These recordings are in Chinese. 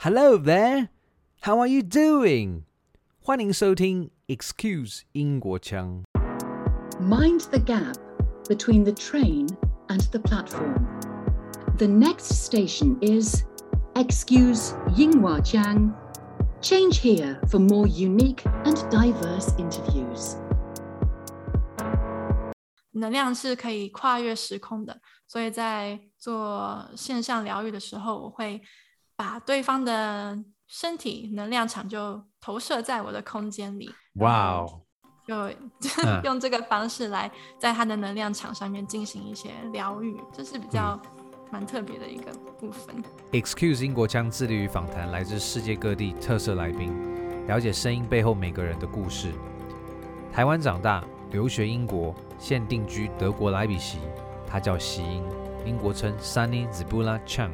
Hello there, how are you doing? 欢迎收听 Excuse 英国腔。Mind the gap between the train and the platform. The next station is Excuse 英华腔。Change here for more unique and diverse interviews. 能量是可以跨越时空的，所以在做线上疗愈的时候，我会。 把对方的身体能量场就投射在我的空间里，哇哦！就 用这个方式来在他的能量场上面进行一些疗愈，这是比较蛮特别的一个部分。Excuse 英国腔致力于访谈来自世界各地特色来宾，了解声音背后每个人的故事。台湾长大，留学英国，现定居德国莱比锡。他叫席英，英国称 Sunny Zibula Chang。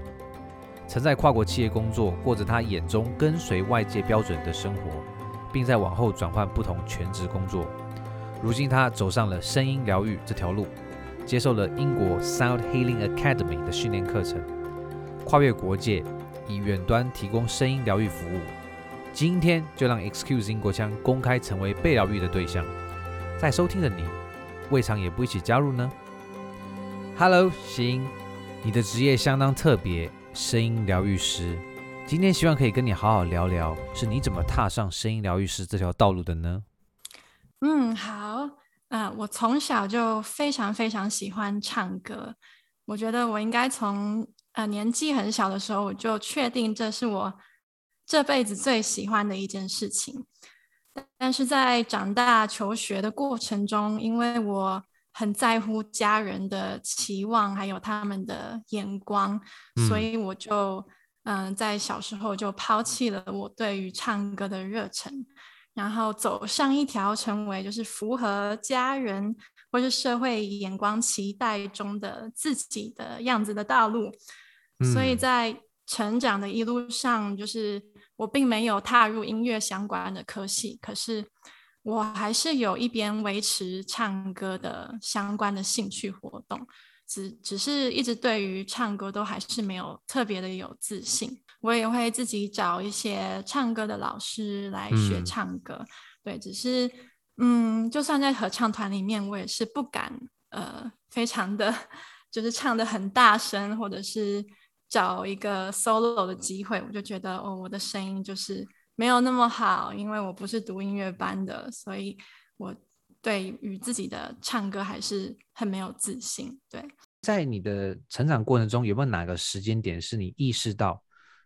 曾在跨国企业工作，过着他眼中跟随外界标准的生活，并在往后转换不同全职工作。如今，他走上了声音疗愈这条路，接受了英国 Sound Healing Academy 的训练课程，跨越国界，以远端提供声音疗愈服务。今天就让 Excuse 英国腔公开成为被疗愈的对象。在收听的你，未尝也不一起加入呢？Hello，席英，你的职业相当特别。声音疗愈师，今天希望可以跟你好好聊聊，是你怎么踏上声音疗愈师这条道路的呢？嗯，好，啊、我从小就非常非常喜欢唱歌，我觉得我应该从呃年纪很小的时候，我就确定这是我这辈子最喜欢的一件事情。但是在长大求学的过程中，因为我很在乎家人的期望，还有他们的眼光，嗯、所以我就嗯、呃，在小时候就抛弃了我对于唱歌的热忱，然后走上一条成为就是符合家人或是社会眼光期待中的自己的样子的道路。嗯、所以在成长的一路上，就是我并没有踏入音乐相关的科系，可是。我还是有一边维持唱歌的相关的兴趣活动，只只是一直对于唱歌都还是没有特别的有自信。我也会自己找一些唱歌的老师来学唱歌，嗯、对，只是嗯，就算在合唱团里面，我也是不敢呃，非常的就是唱的很大声，或者是找一个 solo 的机会，我就觉得哦，我的声音就是。没有那么好，因为我不是读音乐班的，所以我对于自己的唱歌还是很没有自信。对，在你的成长过程中，有没有哪个时间点是你意识到，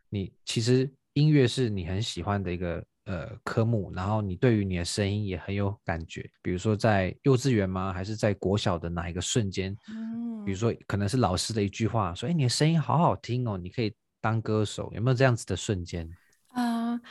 你其实音乐是你很喜欢的一个呃科目，然后你对于你的声音也很有感觉？比如说在幼稚园吗？还是在国小的哪一个瞬间？嗯，比如说可能是老师的一句话，说：“哎，你的声音好好听哦，你可以当歌手。”有没有这样子的瞬间？嗯。呃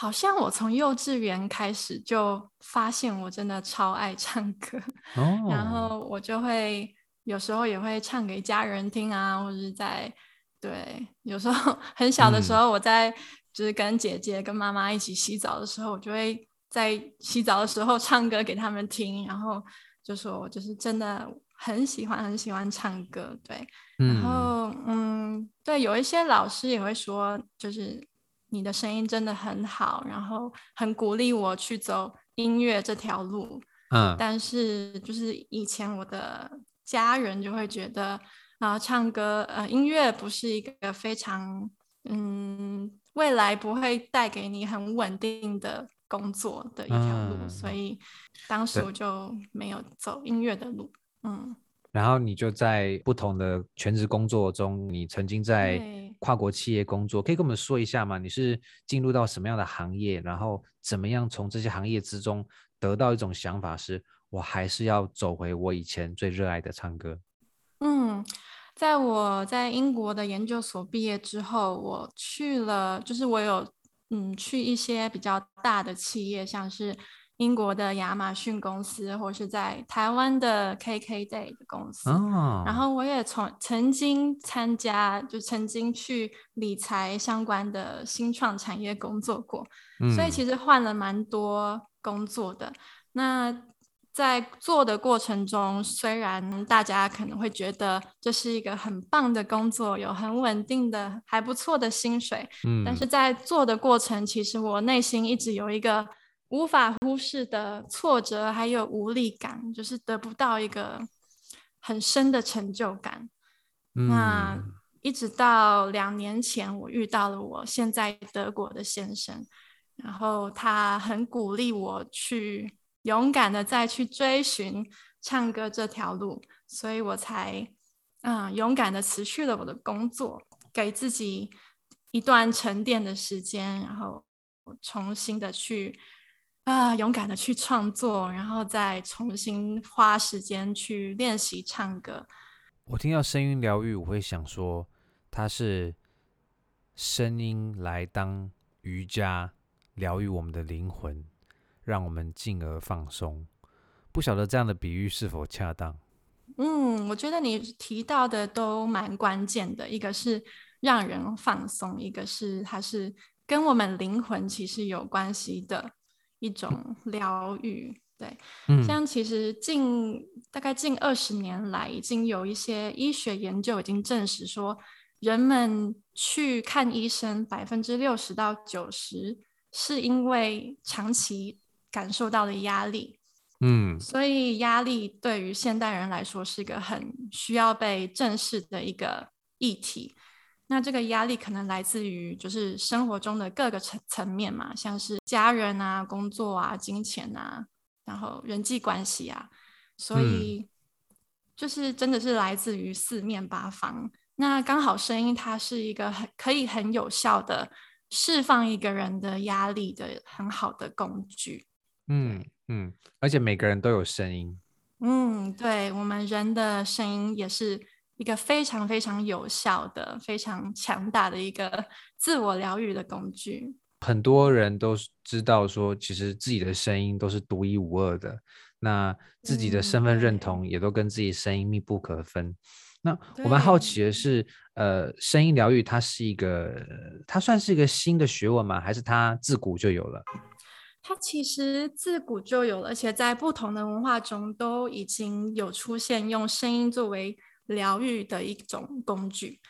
好像我从幼稚园开始就发现我真的超爱唱歌，oh. 然后我就会有时候也会唱给家人听啊，或者是在对，有时候 很小的时候我在就是跟姐姐跟妈妈一起洗澡的时候，我就会在洗澡的时候唱歌给他们听，然后就说我就是真的很喜欢很喜欢唱歌，对，然后嗯，对，有一些老师也会说就是。你的声音真的很好，然后很鼓励我去走音乐这条路。嗯，但是就是以前我的家人就会觉得啊、呃，唱歌呃，音乐不是一个非常嗯，未来不会带给你很稳定的工作的一条路，嗯、所以当时我就没有走音乐的路。嗯。然后你就在不同的全职工作中，你曾经在跨国企业工作，可以跟我们说一下吗？你是进入到什么样的行业？然后怎么样从这些行业之中得到一种想法，是我还是要走回我以前最热爱的唱歌？嗯，在我在英国的研究所毕业之后，我去了，就是我有嗯去一些比较大的企业，像是。英国的亚马逊公司，或是在台湾的 KKday 的公司，oh. 然后我也从曾经参加，就曾经去理财相关的新创产业工作过，嗯、所以其实换了蛮多工作的。那在做的过程中，虽然大家可能会觉得这是一个很棒的工作，有很稳定的、还不错的薪水，嗯，但是在做的过程，其实我内心一直有一个无法忽视的挫折，还有无力感，就是得不到一个很深的成就感。嗯，那一直到两年前，我遇到了我现在德国的先生，然后他很鼓励我去。勇敢的再去追寻唱歌这条路，所以我才嗯勇敢的辞去了我的工作，给自己一段沉淀的时间，然后重新的去啊勇敢的去创作，然后再重新花时间去练习唱歌。我听到声音疗愈，我会想说，它是声音来当瑜伽，疗愈我们的灵魂。让我们进而放松，不晓得这样的比喻是否恰当？嗯，我觉得你提到的都蛮关键的，一个是让人放松，一个是它是跟我们灵魂其实有关系的一种疗愈。对，嗯，像其实近大概近二十年来，已经有一些医学研究已经证实说，人们去看医生百分之六十到九十是因为长期。感受到的压力，嗯，所以压力对于现代人来说是一个很需要被正视的一个议题。那这个压力可能来自于就是生活中的各个层层面嘛，像是家人啊、工作啊、金钱啊，然后人际关系啊，所以就是真的是来自于四面八方。那刚好声音它是一个很可以很有效的释放一个人的压力的很好的工具。嗯嗯，而且每个人都有声音。嗯，对，我们人的声音也是一个非常非常有效的、非常强大的一个自我疗愈的工具。很多人都知道说，其实自己的声音都是独一无二的，那自己的身份认同也都跟自己声音密不可分。嗯，那我们好奇的是，呃，声音疗愈它是一个，它算是一个新的学问吗？还是它自古就有了？它其实自古就有了，而且在不同的文化中都已经有出现用声音作为疗愈的一种工具。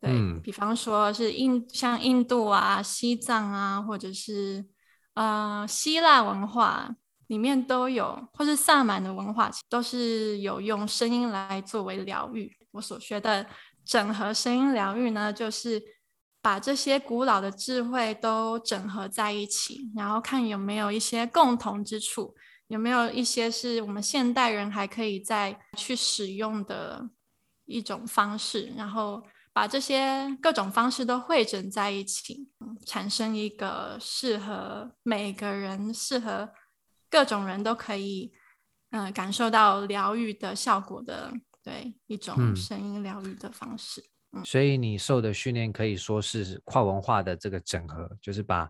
对，嗯，比方说是印像印度啊、西藏啊，或者是呃希腊文化里面都有，或是萨满的文化都是有用声音来作为疗愈。我所学的整合声音疗愈呢，就是。把这些古老的智慧都整合在一起，然后看有没有一些共同之处，有没有一些是我们现代人还可以再去使用的一种方式，然后把这些各种方式都汇整在一起，产生一个适合每个人、适合各种人都可以嗯、呃、感受到疗愈的效果的，对，一种声音疗愈的方式。嗯所以你受的训练可以说是跨文化的这个整合，就是把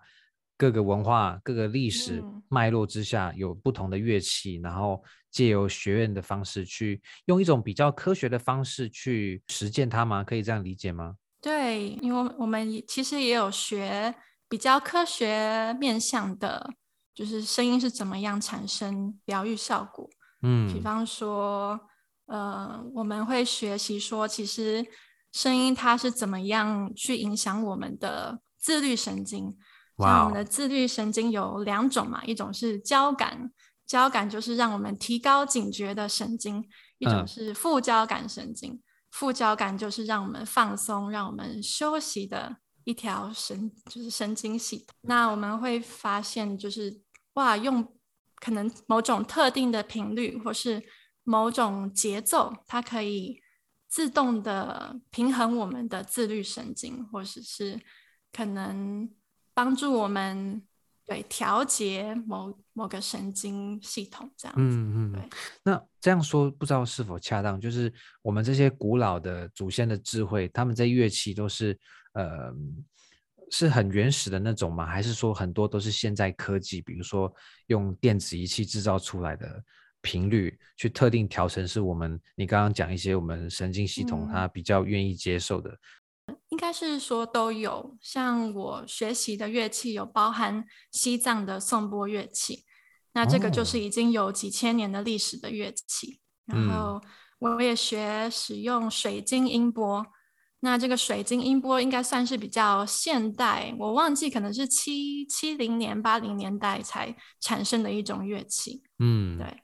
各个文化、各个历史脉络之下有不同的乐器，然后借由学院的方式去用一种比较科学的方式去实践它吗？可以这样理解吗？对，因为我们其实也有学比较科学面向的，就是声音是怎么样产生疗愈效果。嗯，比方说，呃，我们会学习说，其实。声音它是怎么样去影响我们的自律神经？像我们的自律神经有两种嘛，一种是交感，交感就是让我们提高警觉的神经；一种是副交感神经，副交感就是让我们放松、让我们休息的一条神，就是神经系统。那我们会发现，就是哇，用可能某种特定的频率或是某种节奏，它可以。自动的平衡我们的自律神经，或者是可能帮助我们对调节某某个神经系统这样子。嗯嗯，对。那这样说不知道是否恰当？就是我们这些古老的祖先的智慧，他们在乐器都是呃是很原始的那种吗？还是说很多都是现在科技，比如说用电子仪器制造出来的？频率去特定调成是我们，你刚刚讲一些我们神经系统它比较愿意接受的，嗯、应该是说都有。像我学习的乐器有包含西藏的颂钵乐器，那这个就是已经有几千年的历史的乐器。哦、然后我也学使用水晶音波。那这个水晶音波应该算是比较现代，我忘记可能是七七零年、八零年代才产生的一种乐器。嗯，对。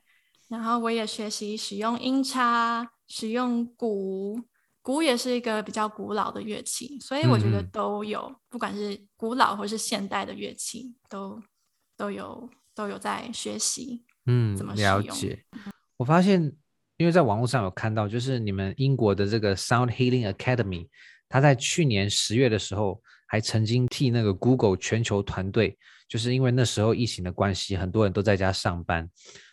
然后我也学习使用音叉，使用鼓，鼓也是一个比较古老的乐器，所以我觉得都有，嗯、不管是古老或是现代的乐器，都都有都有在学习。嗯，怎么了解？我发现。因为在网络上有看到，就是你们英国的这个 Sound Healing Academy，他在去年十月的时候，还曾经替那个 Google 全球团队，就是因为那时候疫情的关系，很多人都在家上班，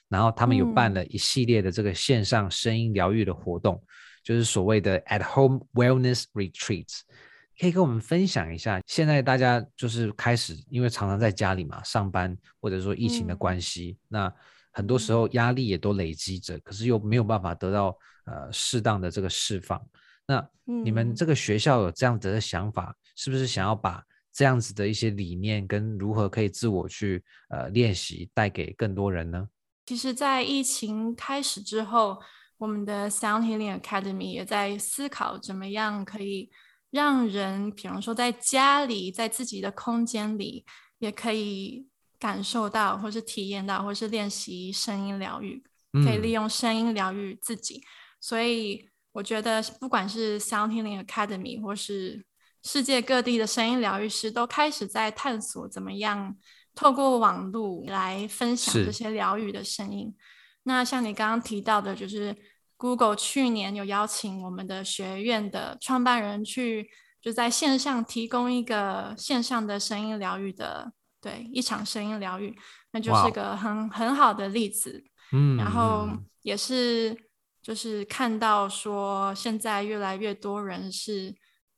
然后他们有办了一系列的这个线上声音疗愈的活动，嗯、就是所谓的 At Home Wellness Retreats，可以跟我们分享一下，现在大家就是开始，因为常常在家里嘛上班，或者说疫情的关系，嗯、那。很多时候压力也都累积着，可是又没有办法得到呃适当的这个释放。那你们这个学校有这样子的想法，嗯、是不是想要把这样子的一些理念跟如何可以自我去呃练习带给更多人呢？其实，在疫情开始之后，我们的 Sound Healing Academy 也在思考怎么样可以让人，比方说在家里，在自己的空间里，也可以。感受到，或是体验到，或是练习声音疗愈，可以利用声音疗愈自己。嗯、所以我觉得，不管是 Sound Healing Academy，或是世界各地的声音疗愈师，都开始在探索怎么样透过网络来分享这些疗愈的声音。是那像你刚刚提到的，就是 Google 去年有邀请我们的学院的创办人去，就在线上提供一个线上的声音疗愈的。对，一场声音疗愈，那就是个很.很好的例子。嗯，然后也是就是看到说，现在越来越多人是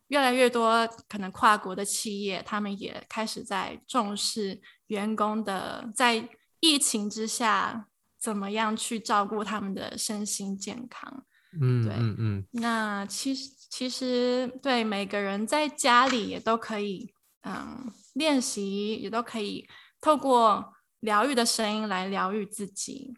越来越多可能跨国的企业，他们也开始在重视员工的在疫情之下怎么样去照顾他们的身心健康。嗯，对，嗯嗯。那其实其实对每个人在家里也都可以。嗯，练习也都可以透过疗愈的声音来疗愈自己。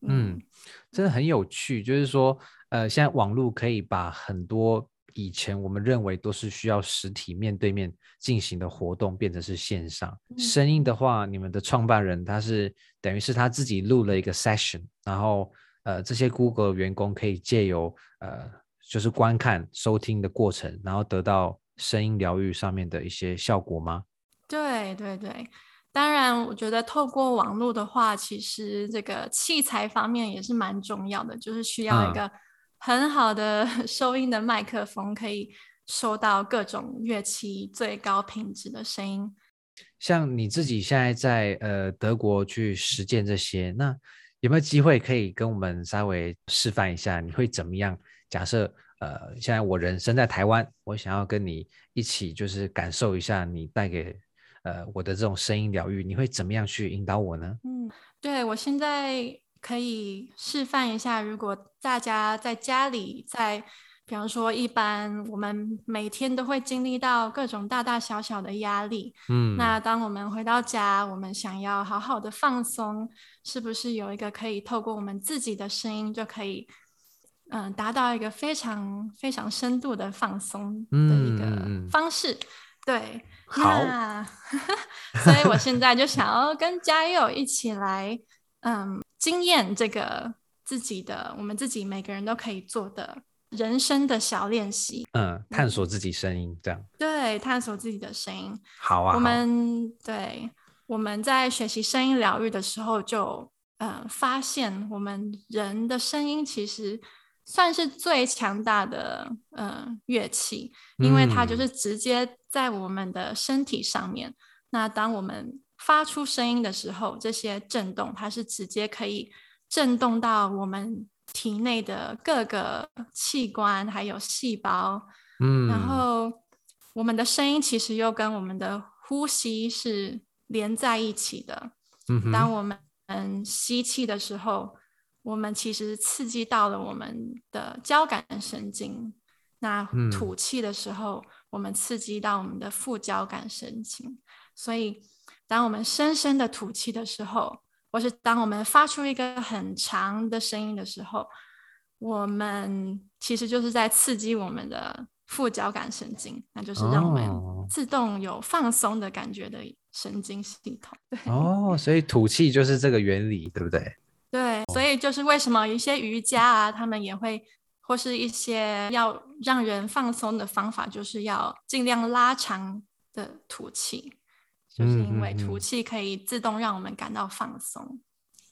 嗯，嗯，真的很有趣。就是说，呃，现在网络可以把很多以前我们认为都是需要实体面对面进行的活动变成是线上。嗯、声音的话，你们的创办人他是等于是他自己录了一个 session，然后呃，这些 Google 员工可以借由呃，就是观看收听的过程，然后得到。声音疗愈上面的一些效果吗？对对对，当然，我觉得透过网络的话，其实这个器材方面也是蛮重要的，就是需要一个很好的 收音的麦克风，可以收到各种乐器最高品质的声音。像你自己现在在呃德国去实践这些，那有没有机会可以跟我们稍微示范一下？你会怎么样？假设。呃，现在我人生在台湾，我想要跟你一起，就是感受一下你带给呃我的这种声音疗愈，你会怎么样去引导我呢？嗯，对，我现在可以示范一下，如果大家在家里，在比方说，一般我们每天都会经历到各种大大小小的压力，嗯，那当我们回到家，我们想要好好的放松，是不是有一个可以透过我们自己的声音就可以？嗯，达到一个非常非常深度的放松的一个方式，嗯、对。好，那 所以我现在就想要跟家佑一起来，嗯，经验这个自己的，我们自己每个人都可以做的人生的小练习。嗯，探索自己声音，这样。对，探索自己的声音。好啊。我们对我们在学习声音疗愈的时候就，就嗯发现我们人的声音其实。算是最强大的呃乐器，因为它就是直接在我们的身体上面。嗯、那当我们发出声音的时候，这些震动它是直接可以震动到我们体内的各个器官还有细胞。嗯，然后我们的声音其实又跟我们的呼吸是连在一起的。嗯哼，当我们吸气的时候。我们其实刺激到了我们的交感神经，那吐气的时候，嗯、我们刺激到我们的副交感神经。所以，当我们深深的吐气的时候，或是当我们发出一个很长的声音的时候，我们其实就是在刺激我们的副交感神经，那就是让我们自动有放松的感觉的神经系统。对哦，所以吐气就是这个原理，对不对？对，所以就是为什么一些瑜伽啊，他们也会或是一些要让人放松的方法，就是要尽量拉长的吐气。就是因为吐气可以自动让我们感到放松，嗯、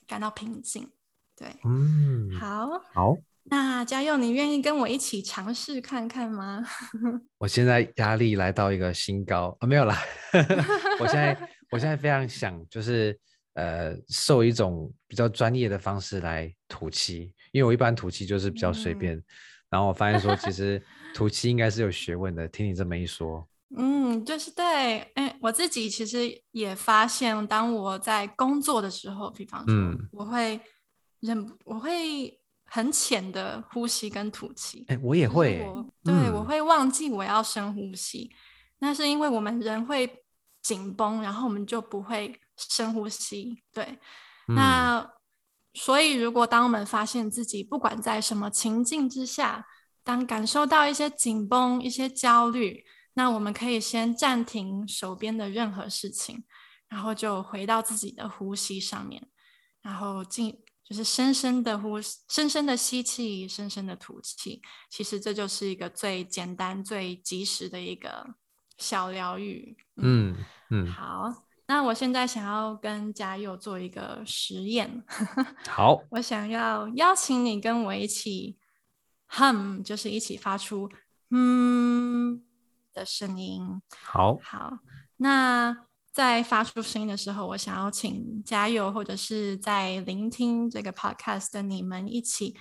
感到平静。对，嗯，好，好。那嘉佑，你愿意跟我一起尝试看看吗？我现在压力来到一个新高啊，没有啦。我现在，我现在非常想，就是呃，受一种比较专业的方式来吐气，因为我一般吐气就是比较随便。嗯、然后我发现说，其实吐气应该是有学问的。听你这么一说。嗯，就是对，哎，我自己其实也发现，当我在工作的时候，比方说，嗯、我会忍，我会很浅的呼吸跟吐气。哎，我也会，我对、嗯、我会忘记我要深呼吸，那是因为我们人会紧绷，然后我们就不会深呼吸。对，嗯、那所以如果当我们发现自己不管在什么情境之下，当感受到一些紧绷、一些焦虑。那我们可以先暂停手边的任何事情，然后就回到自己的呼吸上面，然后进就是深深的呼，深深的吸气，深深的吐气。其实这就是一个最简单、最及时的一个小疗愈。嗯嗯。好，那我现在想要跟嘉佑做一个实验。好，我想要邀请你跟我一起 hum，就是一起发出嗯。的声音，好好。那在发出声音的时候，我想要请加油或者是在聆听这个 podcast 的你们一起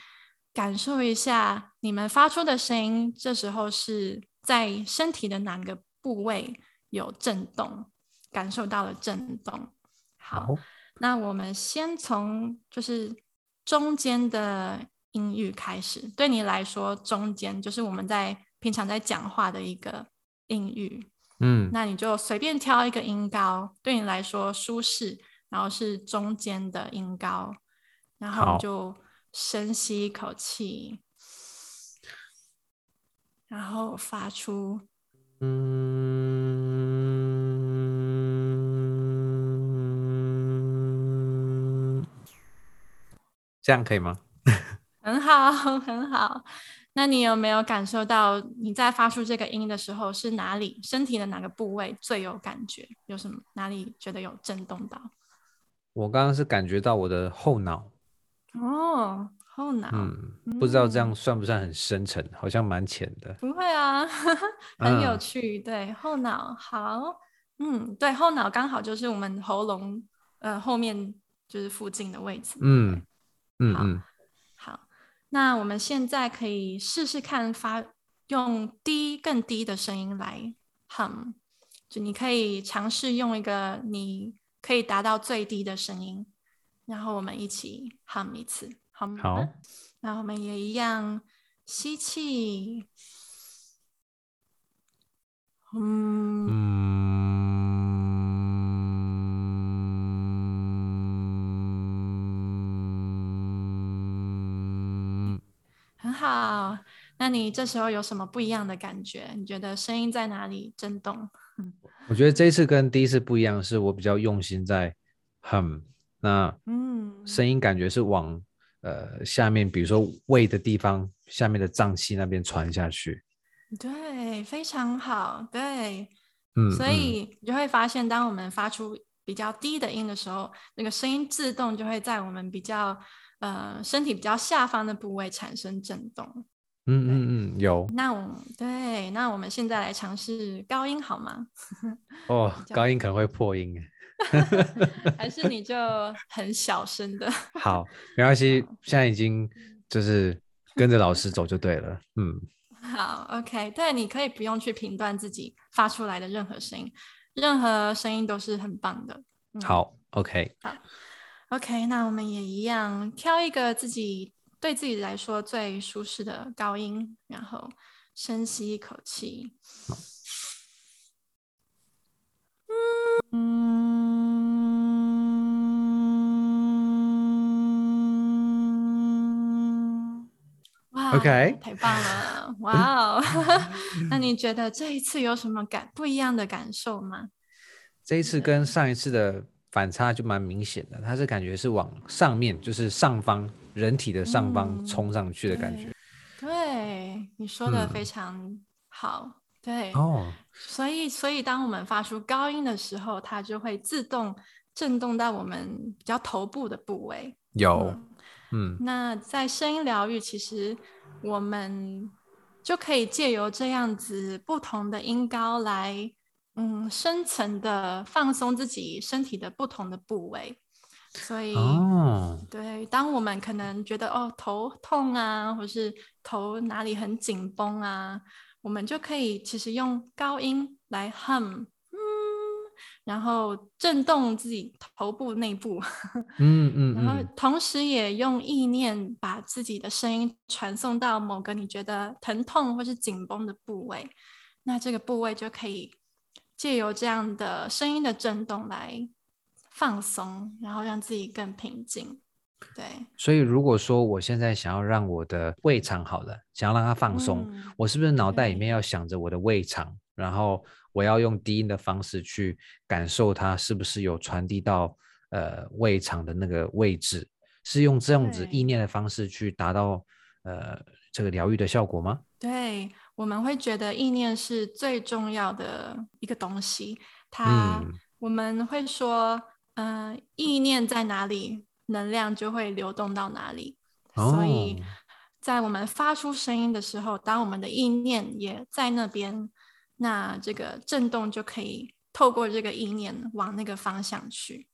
感受一下，你们发出的声音，这时候是在身体的哪个部位有震动，感受到了震动。好，好，那我们先从就是中间的音域开始。对你来说，中间就是我们在平常在讲话的一个。音域，嗯，那你就随便挑一个音高，对你来说舒适，然后是中间的音高，然后就深吸一口气，然后发出，嗯，这样可以吗？很好，很好。那你有没有感受到你在发出这个音的时候是哪里身体的哪个部位最有感觉？有什么哪里觉得有震动到？我刚刚是感觉到我的后脑。哦，后脑。嗯，不知道这样算不算很深沉？嗯、好像蛮浅的。不会啊，很有趣。嗯、对，后脑好。嗯，对，后脑刚好就是我们喉咙呃后面就是附近的位置。嗯嗯嗯。那我们现在可以试试看发用低更低的声音来 hum，就你可以尝试用一个你可以达到最低的声音，然后我们一起 hum 一次，好吗？好。那我们也一样吸气，嗯。嗯好，那你这时候有什么不一样的感觉？你觉得声音在哪里震动？我觉得这一次跟第一次不一样，是我比较用心在 hum。那嗯，声音感觉是往呃下面，比如说胃的地方，下面的脏器那边传下去。对，非常好。对，嗯，所以你就会发现，当我们发出比较低的音的时候，那个声音自动就会在我们比较。呃，身体比较下方的部位产生震动。嗯嗯嗯，有。那我对，那我们现在来尝试高音好吗？哦，高音可能会破音。还是你就 很小声的？好，没关系，现在已经就是跟着老师走就对了。嗯，好，OK，对，你可以不用去评断自己发出来的任何声音，任何声音都是很棒的。嗯、好，OK，好。ok 那我们也一样挑一个自己对自己来说最舒适的高音然后深吸一口气。嗯哇 ok 太棒了哇哦。那你觉得这一次有什么感不一样的感受吗？这一次跟上一次的反差就蛮明显的，它是感觉是往上面，就是上方人体的上方冲上去的感觉。嗯、对，对，你说的非常好。嗯、对哦，所以所以当我们发出高音的时候，它就会自动震动到我们比较头部的部位。有。嗯嗯，那在声音疗愈，其实我们就可以借由这样子不同的音高来，嗯，深层的放松自己身体的不同的部位。所以，哦、对，当我们可能觉得哦头痛啊，或是头哪里很紧绷啊，我们就可以其实用高音来 hum 嗯。然后震动自己头部内部，嗯 嗯，然后同时也用意念把自己的声音传送到某个你觉得疼痛或是紧绷的部位，那这个部位就可以借由这样的声音的震动来放松，然后让自己更平静。对，所以如果说我现在想要让我的胃肠好了，想要让它放松，嗯、我是不是脑袋里面要想着我的胃肠，然后？我要用低音的方式去感受它是不是有传递到呃胃肠的那个位置，是用这样子意念的方式去达到呃这个疗愈的效果吗？对，我们会觉得意念是最重要的一个东西，它、嗯、我们会说，嗯、呃，意念在哪里，能量就会流动到哪里，哦、所以在我们发出声音的时候，当我们的意念也在那边。那这个震动就可以透过这个意念往那个方向去，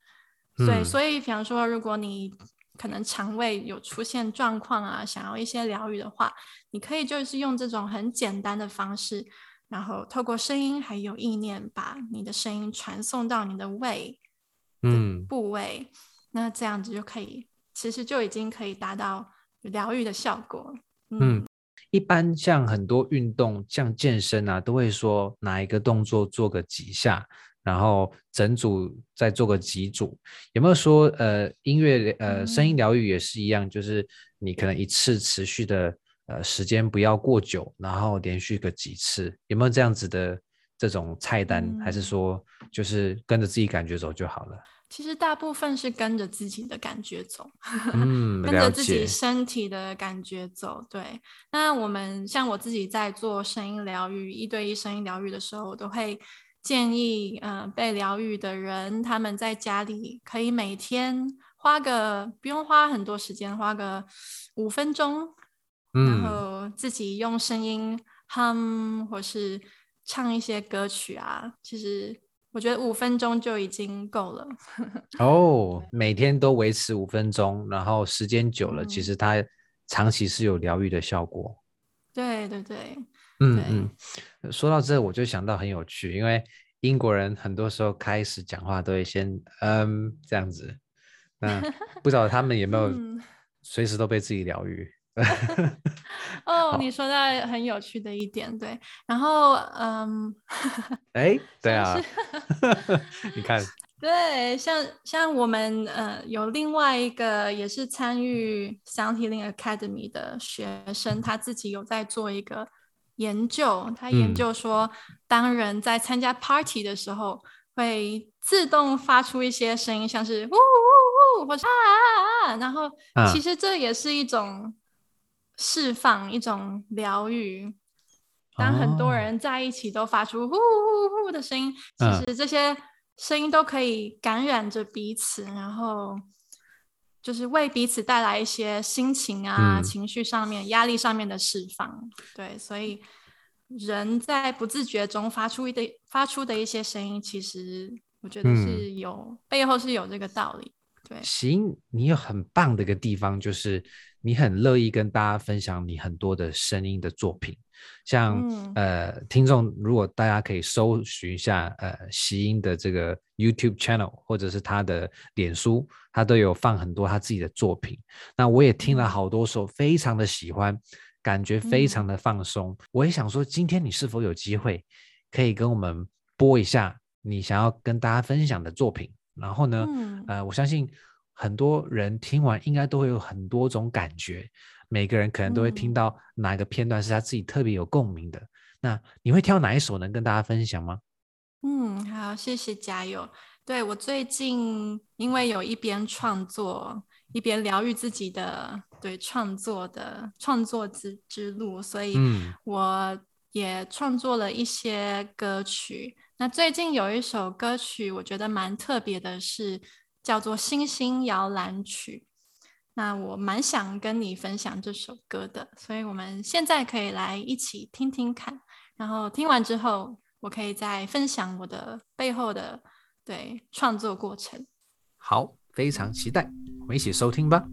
所以，嗯、所以，比方说，如果你可能肠胃有出现状况啊，想要一些疗愈的话，你可以就是用这种很简单的方式，然后透过声音还有意念，把你的声音传送到你的胃嗯部位，嗯、那这样子就可以，其实就已经可以达到疗愈的效果。嗯。嗯一般像很多运动，像健身啊，都会说哪一个动作做个几下，然后整组再做个几组。有没有说呃音乐呃声音疗愈也是一样，就是你可能一次持续的呃时间不要过久，然后连续个几次，有没有这样子的这种菜单？还是说就是跟着自己感觉走就好了？其实大部分是跟着自己的感觉走，嗯、跟着自己身体的感觉走。对，那我们像我自己在做声音疗愈、一对一声音疗愈的时候，我都会建议，嗯、呃，被疗愈的人他们在家里可以每天花个不用花很多时间，花个五分钟，嗯、然后自己用声音哼或是唱一些歌曲啊，其实。我觉得五分钟就已经够了。哦，每天都维持五分钟，然后时间久了，嗯、其实它长期是有疗愈的效果。对对对，嗯嗯。说到这，我就想到很有趣，因为英国人很多时候开始讲话都会先嗯这样子，那不知道他们有没有随时都被自己疗愈。嗯 哦，你说到很有趣的一点，对，然后嗯，哎，对啊，你看，对，像像我们呃有另外一个也是参与 Sound Healing Academy 的学生，他自己有在做一个研究，他研究说，当人在参加 party 的时候，会自动发出一些声音，像是呜呜呜或者啊啊啊，然后其实这也是一种。释放一种疗愈，当很多人在一起都发出呼呼呼的声音，其实这些声音都可以感染着彼此，然后就是为彼此带来一些心情啊、嗯、情绪上面、压力上面的释放。对，所以人在不自觉中发出一的发出的一些声音，其实我觉得是有、嗯、背后是有这个道理。对，行，你有很棒的一个地方就是。你很乐意跟大家分享你很多的声音的作品，像、嗯、呃，听众如果大家可以搜寻一下呃，席音的这个 YouTube channel 或者是他的脸书，他都有放很多他自己的作品。那我也听了好多首，非常的喜欢，感觉非常的放松。嗯、我也想说，今天你是否有机会可以跟我们播一下你想要跟大家分享的作品？然后呢，嗯、呃，我相信。很多人听完应该都会有很多种感觉，每个人可能都会听到哪一个片段是他自己特别有共鸣的。嗯、那你会挑哪一首能跟大家分享吗？嗯，好，谢谢加油。对，我最近因为有一边创作，一边疗愈自己的对创作的创作之之路，所以我也创作了一些歌曲。嗯、那最近有一首歌曲，我觉得蛮特别的是，是叫做《星星摇篮曲》。那我蛮想跟你分享这首歌的，所以我们现在可以来一起听听看。然后听完之后，我可以再分享我的背后的。对，创作过程。好，非常期待，我们一起收听吧。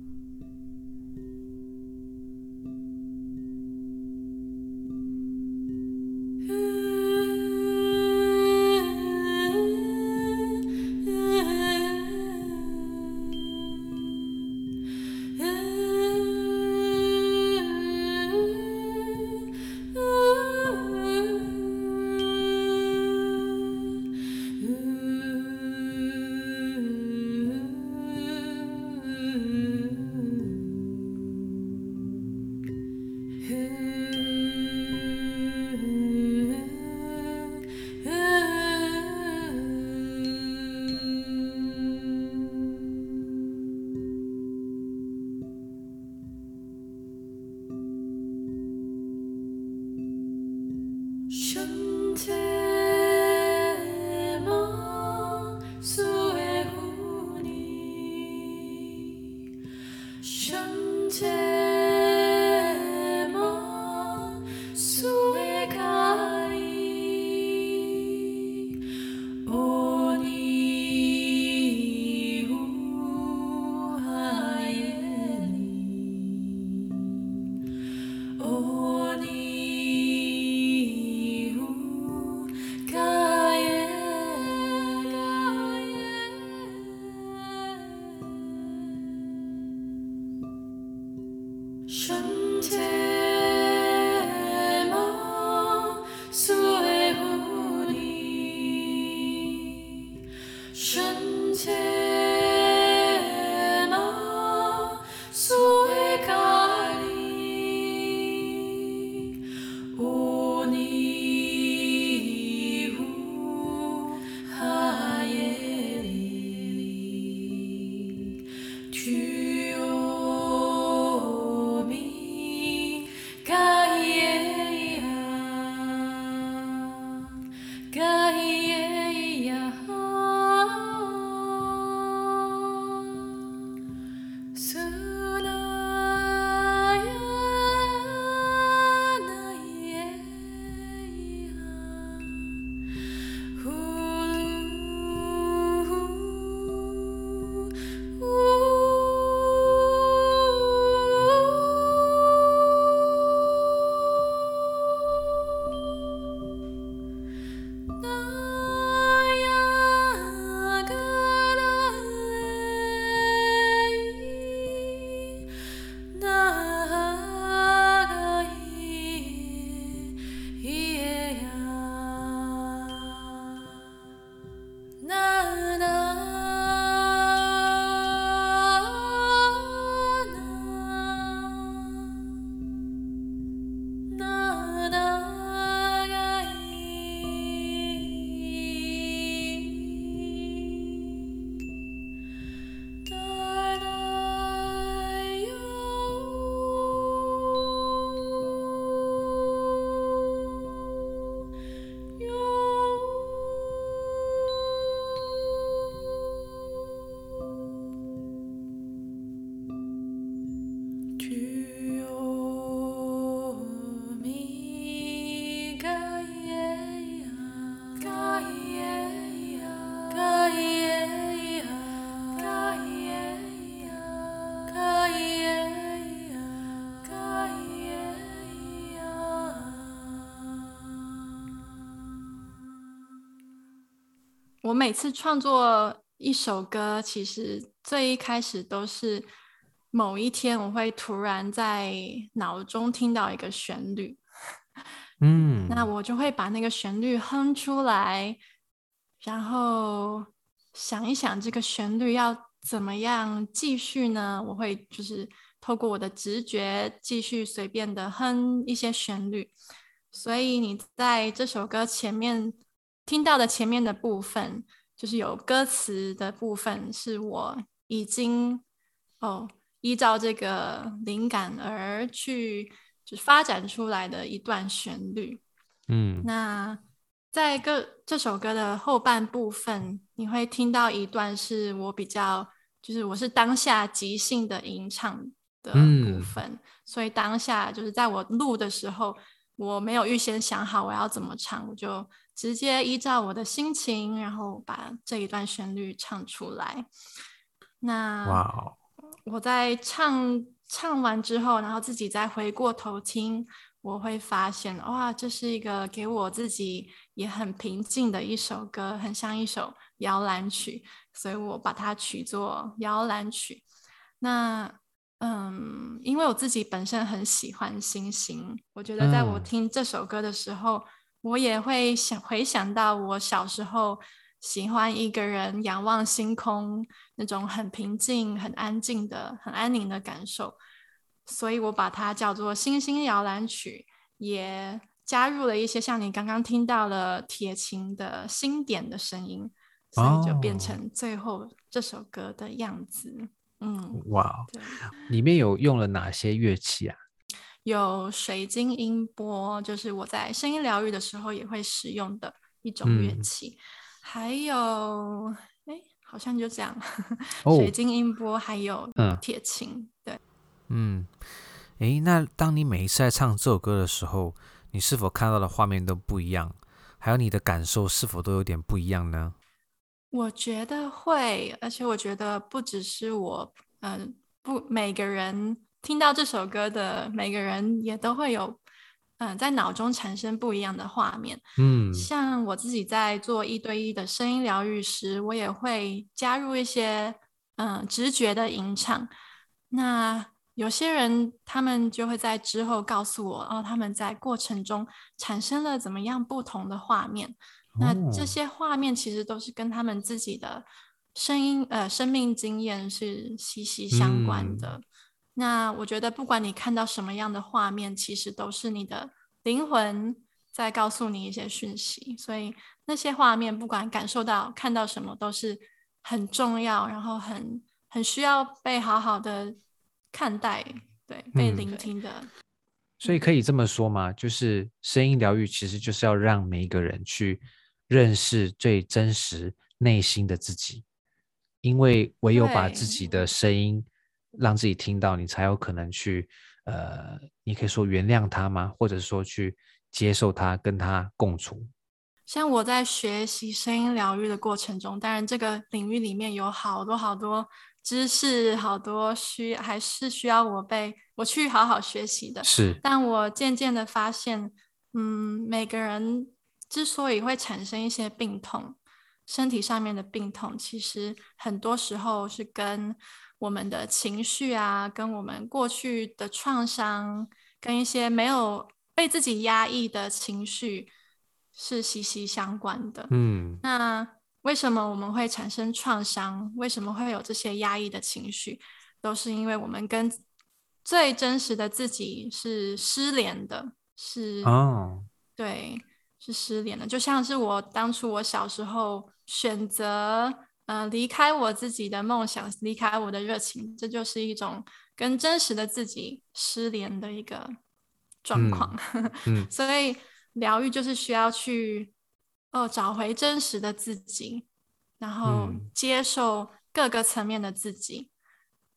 我每次创作一首歌，其实最一开始都是某一天，我会突然在脑中听到一个旋律，嗯，那我就会把那个旋律哼出来，然后想一想这个旋律要怎么样继续呢？我会就是透过我的直觉继续随便的哼一些旋律。所以你在这首歌前面听到的前面的部分，就是有歌词的部分，是我已经哦依照这个灵感而去就发展出来的一段旋律。嗯，那在歌这首歌的后半部分，你会听到一段是我比较就是我是当下即兴的吟唱的部分，嗯、所以当下就是在我录的时候。我没有预先想好我要怎么唱，我就直接依照我的心情，然后把这一段旋律唱出来。那我在唱唱完之后，然后自己再回过头听，我会发现，哇，这是一个给我自己也很平静的一首歌，很像一首摇篮曲，所以我把它取作摇篮曲。那嗯，因为我自己本身很喜欢星星，我觉得在我听这首歌的时候，嗯、我也会想回想到我小时候喜欢一个人仰望星空那种很平静、很安静的、很安宁的感受，所以我把它叫做《星星摇篮曲》，也加入了一些像你刚刚听到了铁琴的星点的声音，所以就变成最后这首歌的样子。嗯，哇，里面有用了哪些乐器啊？有水晶音波，就是我在声音疗愈的时候也会使用的一种乐器。嗯、还有，哎，好像就这样，哦、水晶音波，还有铁琴。嗯、对，嗯，哎，那当你每一次在唱这首歌的时候，你是否看到的画面都不一样？还有你的感受是否都有点不一样呢？我觉得会，而且我觉得不只是我，嗯、呃，不，每个人听到这首歌的每个人也都会有，嗯、呃，在脑中产生不一样的画面。嗯，像我自己在做一对一的声音疗愈时，我也会加入一些，嗯、呃，直觉的吟唱。那有些人他们就会在之后告诉我，哦，他们在过程中产生了怎么样不同的画面。那这些画面其实都是跟他们自己的声音、呃，生命经验是息息相关的。嗯、那我觉得，不管你看到什么样的画面，其实都是你的灵魂在告诉你一些讯息。所以那些画面，不管感受到、看到什么，都是很重要，然后很很需要被好好的看待，对，被聆听的。嗯、所以可以这么说吗？就是声音疗愈其实就是要让每一个人去。认识最真实内心的自己，因为唯有把自己的声音让自己听到，你才有可能去，呃，你可以说原谅他吗？或者说去接受他，跟他共处。像我在学习声音疗愈的过程中，当然这个领域里面有好多好多知识，好多需还是需要我被我去好好学习的。是，但我渐渐的发现，嗯，每个人。之所以会产生一些病痛，身体上面的病痛，其实很多时候是跟我们的情绪啊，跟我们过去的创伤，跟一些没有被自己压抑的情绪是息息相关的。嗯，那为什么我们会产生创伤？为什么会有这些压抑的情绪？都是因为我们跟最真实的自己是失联的。是哦，对。是失联的，就像是我当初我小时候选择，呃，离开我自己的梦想，离开我的热情，这就是一种跟真实的自己失联的一个状况。嗯嗯、所以疗愈就是需要去哦找回真实的自己，然后接受各个层面的自己。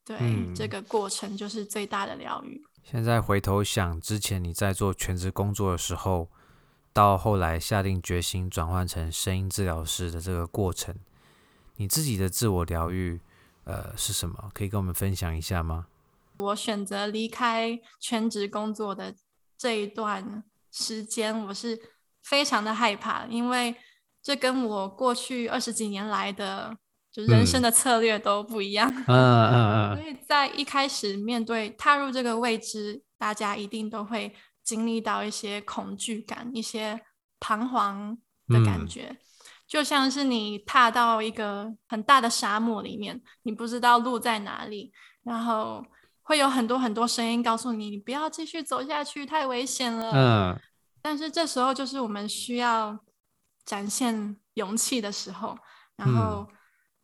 对，嗯、这个过程就是最大的疗愈。现在回头想，之前你在做全职工作的时候。到后来下定决心转换成声音治疗师的这个过程，你自己的自我疗愈，呃，是什么？可以跟我们分享一下吗？我选择离开全职工作的这一段时间，我是非常的害怕，因为这跟我过去二十几年来的就人生的策略都不一样。嗯嗯嗯。所以在一开始面对踏入这个未知，大家一定都会。经历到一些恐惧感，一些彷徨的感觉，嗯、就像是你踏到一个很大的沙漠里面，你不知道路在哪里，然后会有很多很多声音告诉你，你不要继续走下去，太危险了。嗯，但是这时候就是我们需要展现勇气的时候。然后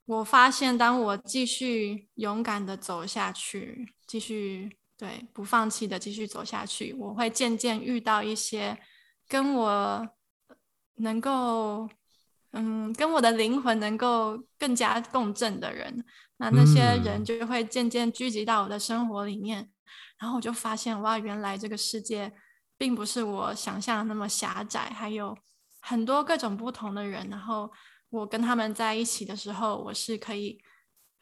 我发现，当我继续勇敢的走下去，继续对不放弃的继续走下去，我会渐渐遇到一些跟我能够。嗯，跟我的灵魂能够更加共振的人，那那些人就会渐渐聚集到我的生活里面，嗯、然后我就发现，哇，原来这个世界并不是我想象的那么狭窄，还有很多各种不同的人。然后我跟他们在一起的时候，我是可以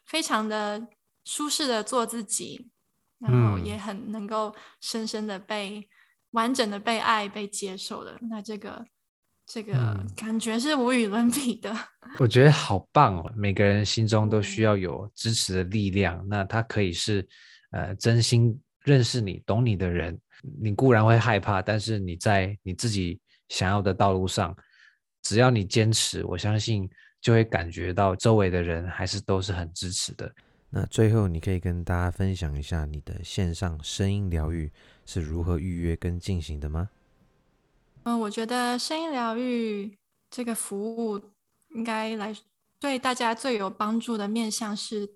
非常的舒适的做自己，然后也很能够深深的被完整的被爱、被接受的。那这个。这个感觉是无与伦比的，嗯，我觉得好棒哦！每个人心中都需要有支持的力量，那他可以是呃真心认识你、懂你的人。你固然会害怕，但是你在你自己想要的道路上，只要你坚持，我相信就会感觉到周围的人还是都是很支持的。那最后，你可以跟大家分享一下你的线上声音疗愈是如何预约跟进行的吗？嗯，我觉得声音疗愈这个服务应该来对大家最有帮助的面向是，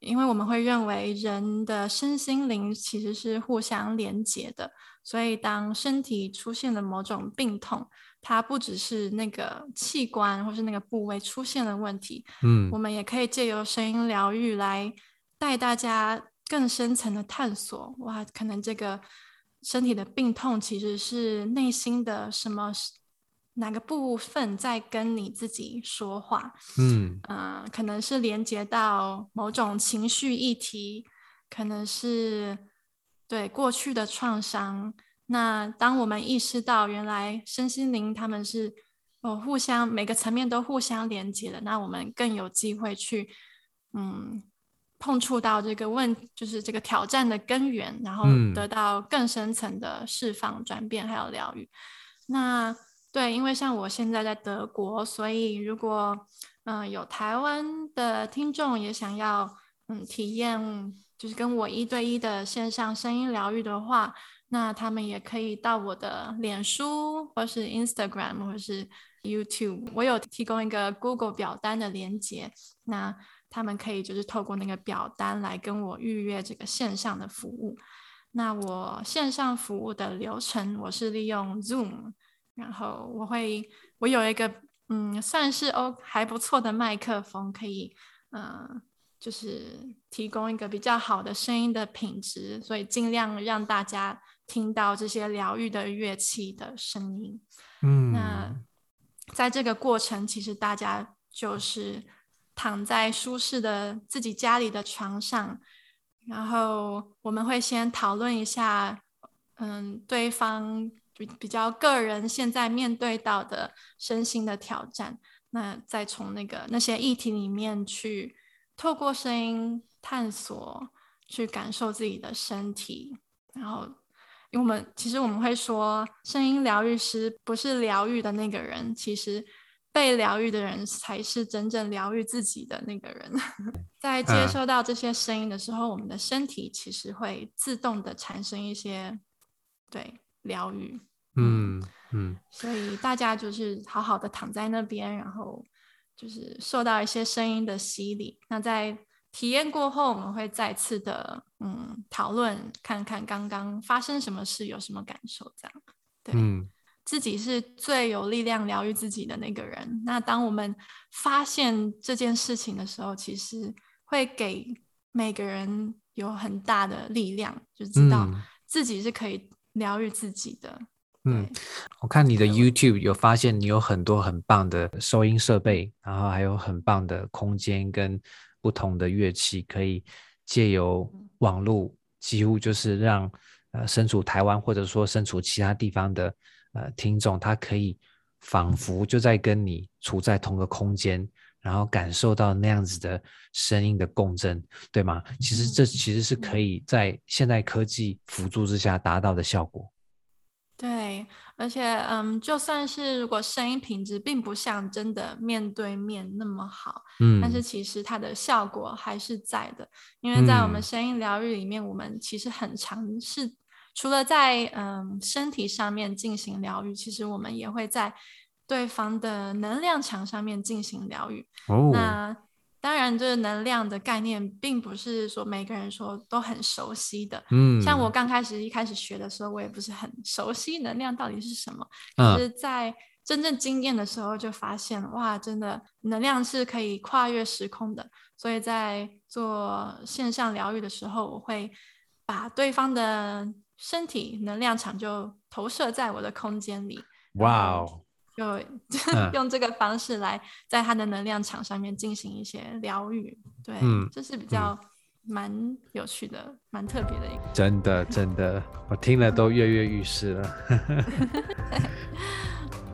因为我们会认为人的身心灵其实是互相连接的，所以当身体出现了某种病痛，它不只是那个器官或是那个部位出现了问题，嗯，我们也可以借由声音疗愈来带大家更深层的探索。哇，可能这个。身体的病痛其实是内心的什么哪个部分在跟你自己说话？嗯呃，可能是连接到某种情绪议题，可能是对过去的创伤。那当我们意识到原来身心灵他们是哦互相每个层面都互相连接的，那我们更有机会去嗯。碰触到这个问，就是这个挑战的根源，然后得到更深层的释放、转变还有疗愈。那对，因为像我现在在德国，所以如果嗯、呃、有台湾的听众也想要嗯体验，就是跟我一对一的线上声音疗愈的话，那他们也可以到我的脸书或是 Instagram 或是 YouTube，我有提供一个 Google 表单的连接。那他们可以就是透过那个表单来跟我预约这个线上的服务。那我线上服务的流程，我是利用 Zoom，然后我会我有一个嗯算是哦还不错的麦克风，可以嗯、呃、就是提供一个比较好的声音的品质，所以尽量让大家听到这些疗愈的乐器的声音。嗯，那在这个过程，其实大家就是。躺在舒适的自己家里的床上，然后我们会先讨论一下，嗯，对方比比较个人现在面对到的身心的挑战，那再从那个那些议题里面去透过声音探索，去感受自己的身体，然后，因为我们其实我们会说，声音疗愈师不是疗愈的那个人，其实。被疗愈的人才是真正疗愈自己的那个人。在接收到这些声音的时候，我们的身体其实会自动的产生一些对疗愈。嗯嗯，所以大家就是好好的躺在那边，然后就是受到一些声音的洗礼。那在体验过后，我们会再次的嗯讨论，看看刚刚发生什么事，有什么感受，这样。对。嗯自己是最有力量疗愈自己的那个人。那当我们发现这件事情的时候，其实会给每个人有很大的力量，就知道自己是可以疗愈自己的。嗯，我看你的 YouTube 有发现你有很多很棒的收音设备，然后还有很棒的空间跟不同的乐器，可以借由网络，几乎就是让呃身处台湾或者说身处其他地方的。呃，听众他可以仿佛就在跟你处在同个空间，然后感受到那样子的声音的共振，对吗？其实这其实是可以在现代科技辅助之下达到的效果。对，而且嗯，就算是如果声音品质并不像真的面对面那么好，嗯，但是其实它的效果还是在的，因为在我们声音疗愈里面，嗯、我们其实很尝试，除了在嗯身体上面进行疗愈，其实我们也会在对方的能量场上面进行疗愈。哦，那。当然，这个能量的概念并不是说每个人说都很熟悉的。嗯，像我刚开始一开始学的时候，我也不是很熟悉能量到底是什么。可是在真正经验的时候，就发现、嗯、哇，真的能量是可以跨越时空的。所以在做线上疗愈的时候，我会把对方的身体能量场就投射在我的空间里。哇哦！就 用这个方式来在他的能量场上面进行一些疗愈，对，嗯、这是比较蛮有趣的、蛮、嗯、特别的一个。真的，真的，我听了都跃跃欲试了。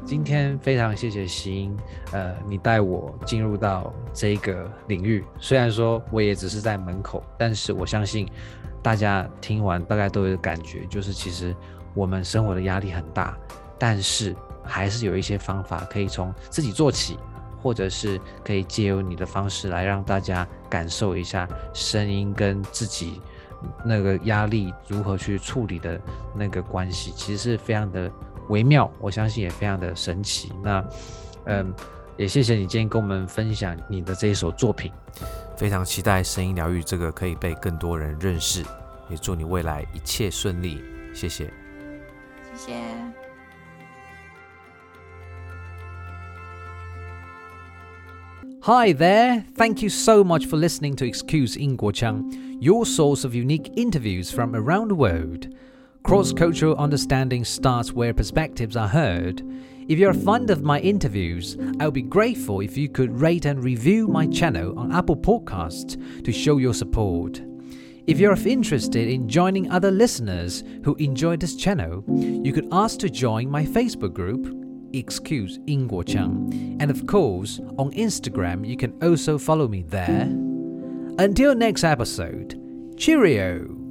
今天非常谢谢希音，呃，你带我进入到这个领域。虽然说我也只是在门口，但是我相信大家听完大概都有感觉，就是其实我们生活的压力很大，但是。还是有一些方法可以从自己做起，或者是可以借由你的方式来让大家感受一下声音跟自己那个压力如何去处理的那个关系，其实是非常的微妙，我相信也非常的神奇。那，嗯，也谢谢你今天跟我们分享你的这一首作品，非常期待声音疗愈这个可以被更多人认识，也祝你未来一切顺利，谢谢，谢谢。Hi there! Thank you so much for listening to Excuse Ingguochang, your source of unique interviews from around the world. Cross cultural understanding starts where perspectives are heard. If you're fond of my interviews, I would be grateful if you could rate and review my channel on Apple Podcasts to show your support. If you're interested in joining other listeners who enjoy this channel, you could ask to join my Facebook group excuse Ingguochang. And of course, on Instagram, you can also follow me there. Until next episode, cheerio!